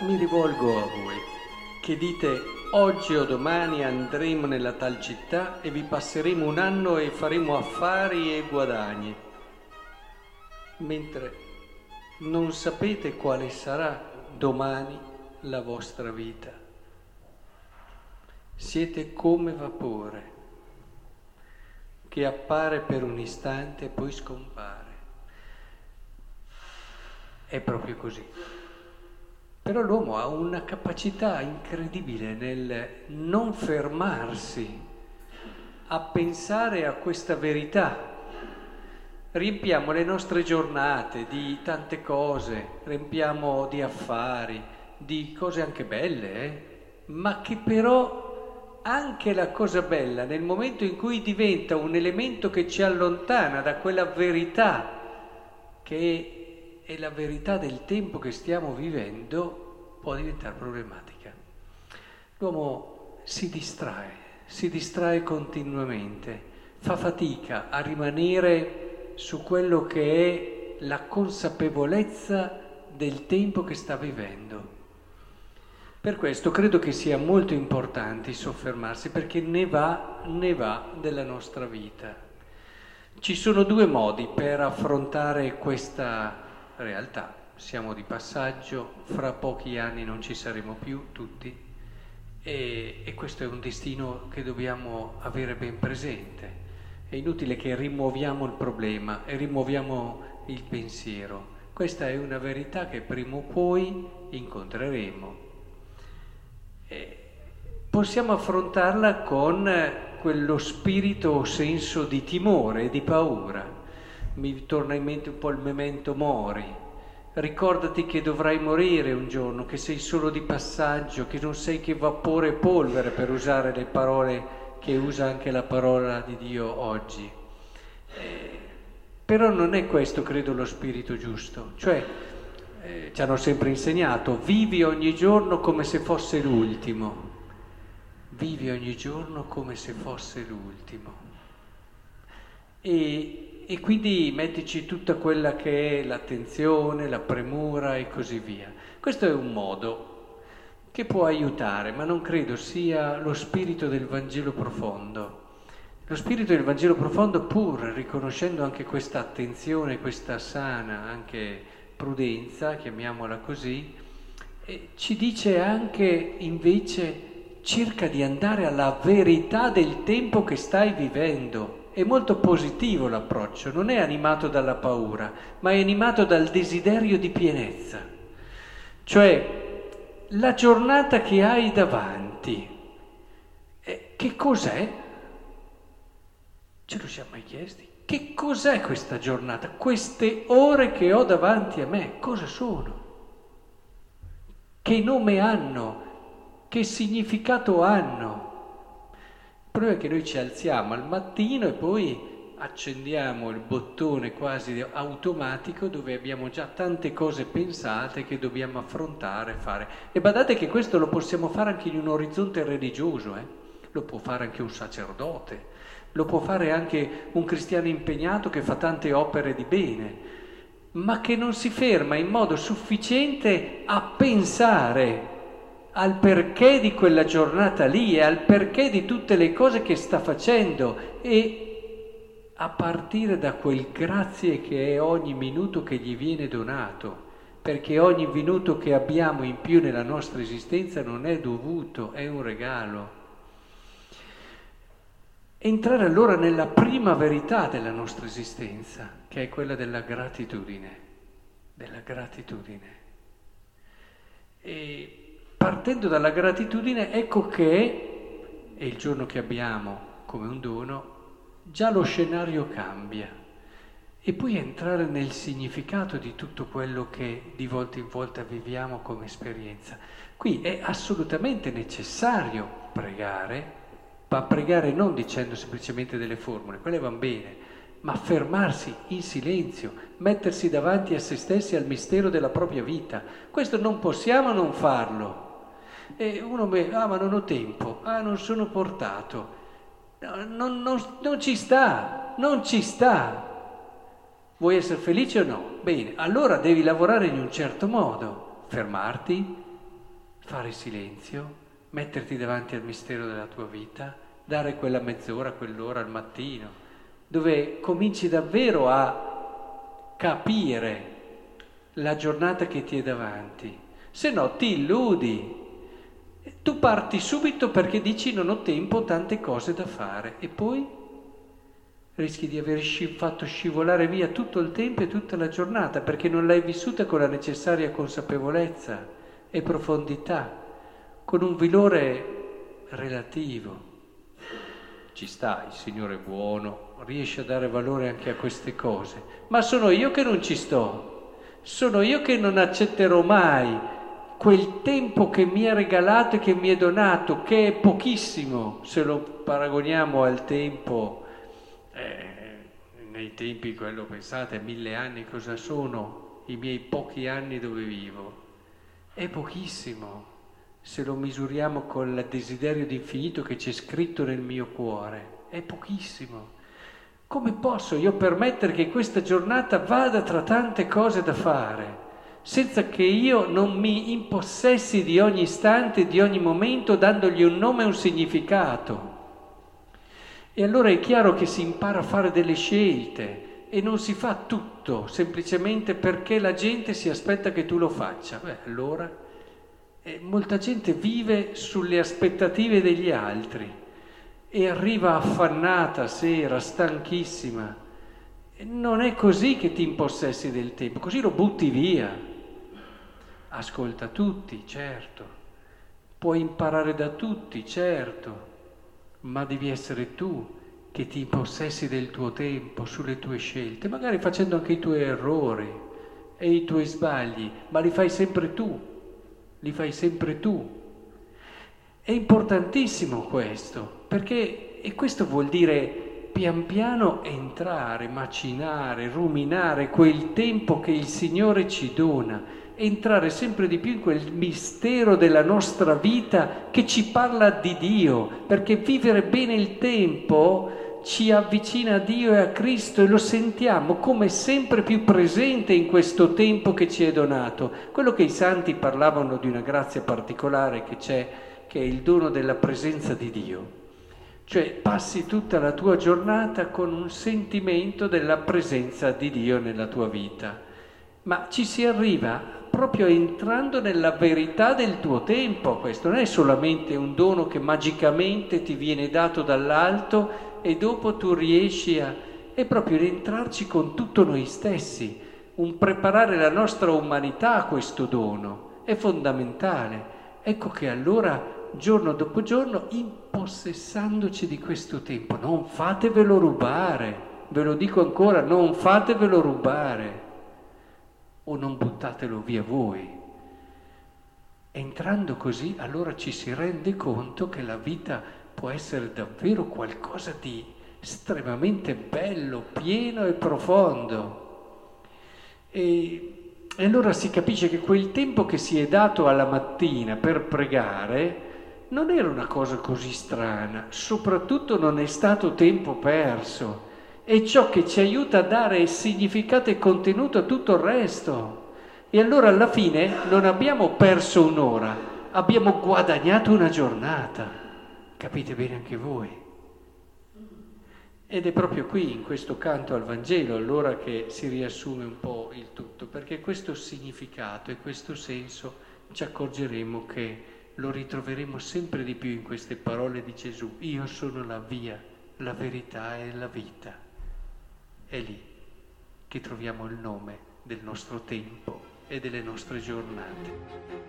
mi rivolgo a voi, che dite oggi o domani andremo nella tal città e vi passeremo un anno e faremo affari e guadagni, mentre non sapete quale sarà domani la vostra vita. Siete come vapore che appare per un istante e poi scompare. È proprio così. Però l'uomo ha una capacità incredibile nel non fermarsi a pensare a questa verità. Riempiamo le nostre giornate di tante cose, riempiamo di affari, di cose anche belle, eh? ma che però anche la cosa bella, nel momento in cui diventa un elemento che ci allontana da quella verità che è la verità del tempo che stiamo vivendo, può diventare problematica. L'uomo si distrae, si distrae continuamente, fa fatica a rimanere su quello che è la consapevolezza del tempo che sta vivendo. Per questo credo che sia molto importante soffermarsi perché ne va, ne va della nostra vita. Ci sono due modi per affrontare questa realtà. Siamo di passaggio, fra pochi anni non ci saremo più tutti e, e questo è un destino che dobbiamo avere ben presente. È inutile che rimuoviamo il problema e rimuoviamo il pensiero. Questa è una verità che prima o poi incontreremo possiamo affrontarla con quello spirito o senso di timore, di paura. Mi torna in mente un po' il memento mori. Ricordati che dovrai morire un giorno, che sei solo di passaggio, che non sei che vapore e polvere per usare le parole che usa anche la parola di Dio oggi. Eh, però non è questo, credo, lo spirito giusto. Cioè, eh, ci hanno sempre insegnato, vivi ogni giorno come se fosse l'ultimo, vivi ogni giorno come se fosse l'ultimo. E, e quindi mettici tutta quella che è l'attenzione, la premura e così via. Questo è un modo che può aiutare, ma non credo sia lo spirito del Vangelo profondo. Lo spirito del Vangelo profondo, pur riconoscendo anche questa attenzione, questa sana, anche prudenza, chiamiamola così, ci dice anche invece cerca di andare alla verità del tempo che stai vivendo. È molto positivo l'approccio, non è animato dalla paura, ma è animato dal desiderio di pienezza. Cioè, la giornata che hai davanti, eh, che cos'è? Ce lo siamo mai chiesti? Che cos'è questa giornata? Queste ore che ho davanti a me, cosa sono? Che nome hanno? Che significato hanno? Il problema è che noi ci alziamo al mattino e poi accendiamo il bottone quasi automatico dove abbiamo già tante cose pensate che dobbiamo affrontare, fare. E badate che questo lo possiamo fare anche in un orizzonte religioso, eh? lo può fare anche un sacerdote lo può fare anche un cristiano impegnato che fa tante opere di bene, ma che non si ferma in modo sufficiente a pensare al perché di quella giornata lì e al perché di tutte le cose che sta facendo e a partire da quel grazie che è ogni minuto che gli viene donato, perché ogni minuto che abbiamo in più nella nostra esistenza non è dovuto, è un regalo entrare allora nella prima verità della nostra esistenza, che è quella della gratitudine, della gratitudine. E partendo dalla gratitudine, ecco che, è il giorno che abbiamo come un dono, già lo scenario cambia. E poi entrare nel significato di tutto quello che di volta in volta viviamo come esperienza. Qui è assolutamente necessario pregare, ma pregare non dicendo semplicemente delle formule, quelle vanno bene, ma fermarsi in silenzio, mettersi davanti a se stessi al mistero della propria vita. Questo non possiamo non farlo. E uno mi ah ma non ho tempo, ah non sono portato. No, non, non, non ci sta, non ci sta. Vuoi essere felice o no? Bene, allora devi lavorare in un certo modo, fermarti, fare silenzio, metterti davanti al mistero della tua vita, dare quella mezz'ora, quell'ora al mattino, dove cominci davvero a capire la giornata che ti è davanti. Se no ti illudi. Tu parti subito perché dici non ho tempo, ho tante cose da fare. E poi rischi di aver fatto scivolare via tutto il tempo e tutta la giornata perché non l'hai vissuta con la necessaria consapevolezza e profondità, con un valore relativo. Ci sta, il Signore è buono, riesce a dare valore anche a queste cose, ma sono io che non ci sto, sono io che non accetterò mai quel tempo che mi ha regalato e che mi è donato, che è pochissimo se lo paragoniamo al tempo eh, nei tempi, quello pensate, mille anni cosa sono i miei pochi anni dove vivo? È pochissimo se lo misuriamo con il desiderio di infinito che c'è scritto nel mio cuore. È pochissimo. Come posso io permettere che questa giornata vada tra tante cose da fare, senza che io non mi impossessi di ogni istante, di ogni momento, dandogli un nome e un significato? E allora è chiaro che si impara a fare delle scelte e non si fa tutto semplicemente perché la gente si aspetta che tu lo faccia. Beh, allora eh, molta gente vive sulle aspettative degli altri e arriva affannata sera, stanchissima. Non è così che ti impossessi del tempo, così lo butti via. Ascolta tutti, certo. Puoi imparare da tutti, certo ma devi essere tu che ti impossessi del tuo tempo sulle tue scelte, magari facendo anche i tuoi errori e i tuoi sbagli, ma li fai sempre tu, li fai sempre tu. È importantissimo questo, perché e questo vuol dire pian piano entrare, macinare, ruminare quel tempo che il Signore ci dona entrare sempre di più in quel mistero della nostra vita che ci parla di Dio, perché vivere bene il tempo ci avvicina a Dio e a Cristo e lo sentiamo come sempre più presente in questo tempo che ci è donato. Quello che i santi parlavano di una grazia particolare che c'è, che è il dono della presenza di Dio. Cioè passi tutta la tua giornata con un sentimento della presenza di Dio nella tua vita. Ma ci si arriva proprio entrando nella verità del tuo tempo. Questo non è solamente un dono che magicamente ti viene dato dall'alto e dopo tu riesci a... è proprio entrarci con tutto noi stessi, un preparare la nostra umanità a questo dono. È fondamentale. Ecco che allora, giorno dopo giorno, impossessandoci di questo tempo, non fatevelo rubare, ve lo dico ancora, non fatevelo rubare o non buttatelo via voi. Entrando così allora ci si rende conto che la vita può essere davvero qualcosa di estremamente bello, pieno e profondo. E, e allora si capisce che quel tempo che si è dato alla mattina per pregare non era una cosa così strana, soprattutto non è stato tempo perso è ciò che ci aiuta a dare significato e contenuto a tutto il resto. E allora alla fine non abbiamo perso un'ora, abbiamo guadagnato una giornata. Capite bene anche voi. Ed è proprio qui, in questo canto al Vangelo, allora che si riassume un po' il tutto, perché questo significato e questo senso ci accorgeremo che lo ritroveremo sempre di più in queste parole di Gesù. Io sono la via, la verità e la vita. È lì che troviamo il nome del nostro tempo e delle nostre giornate.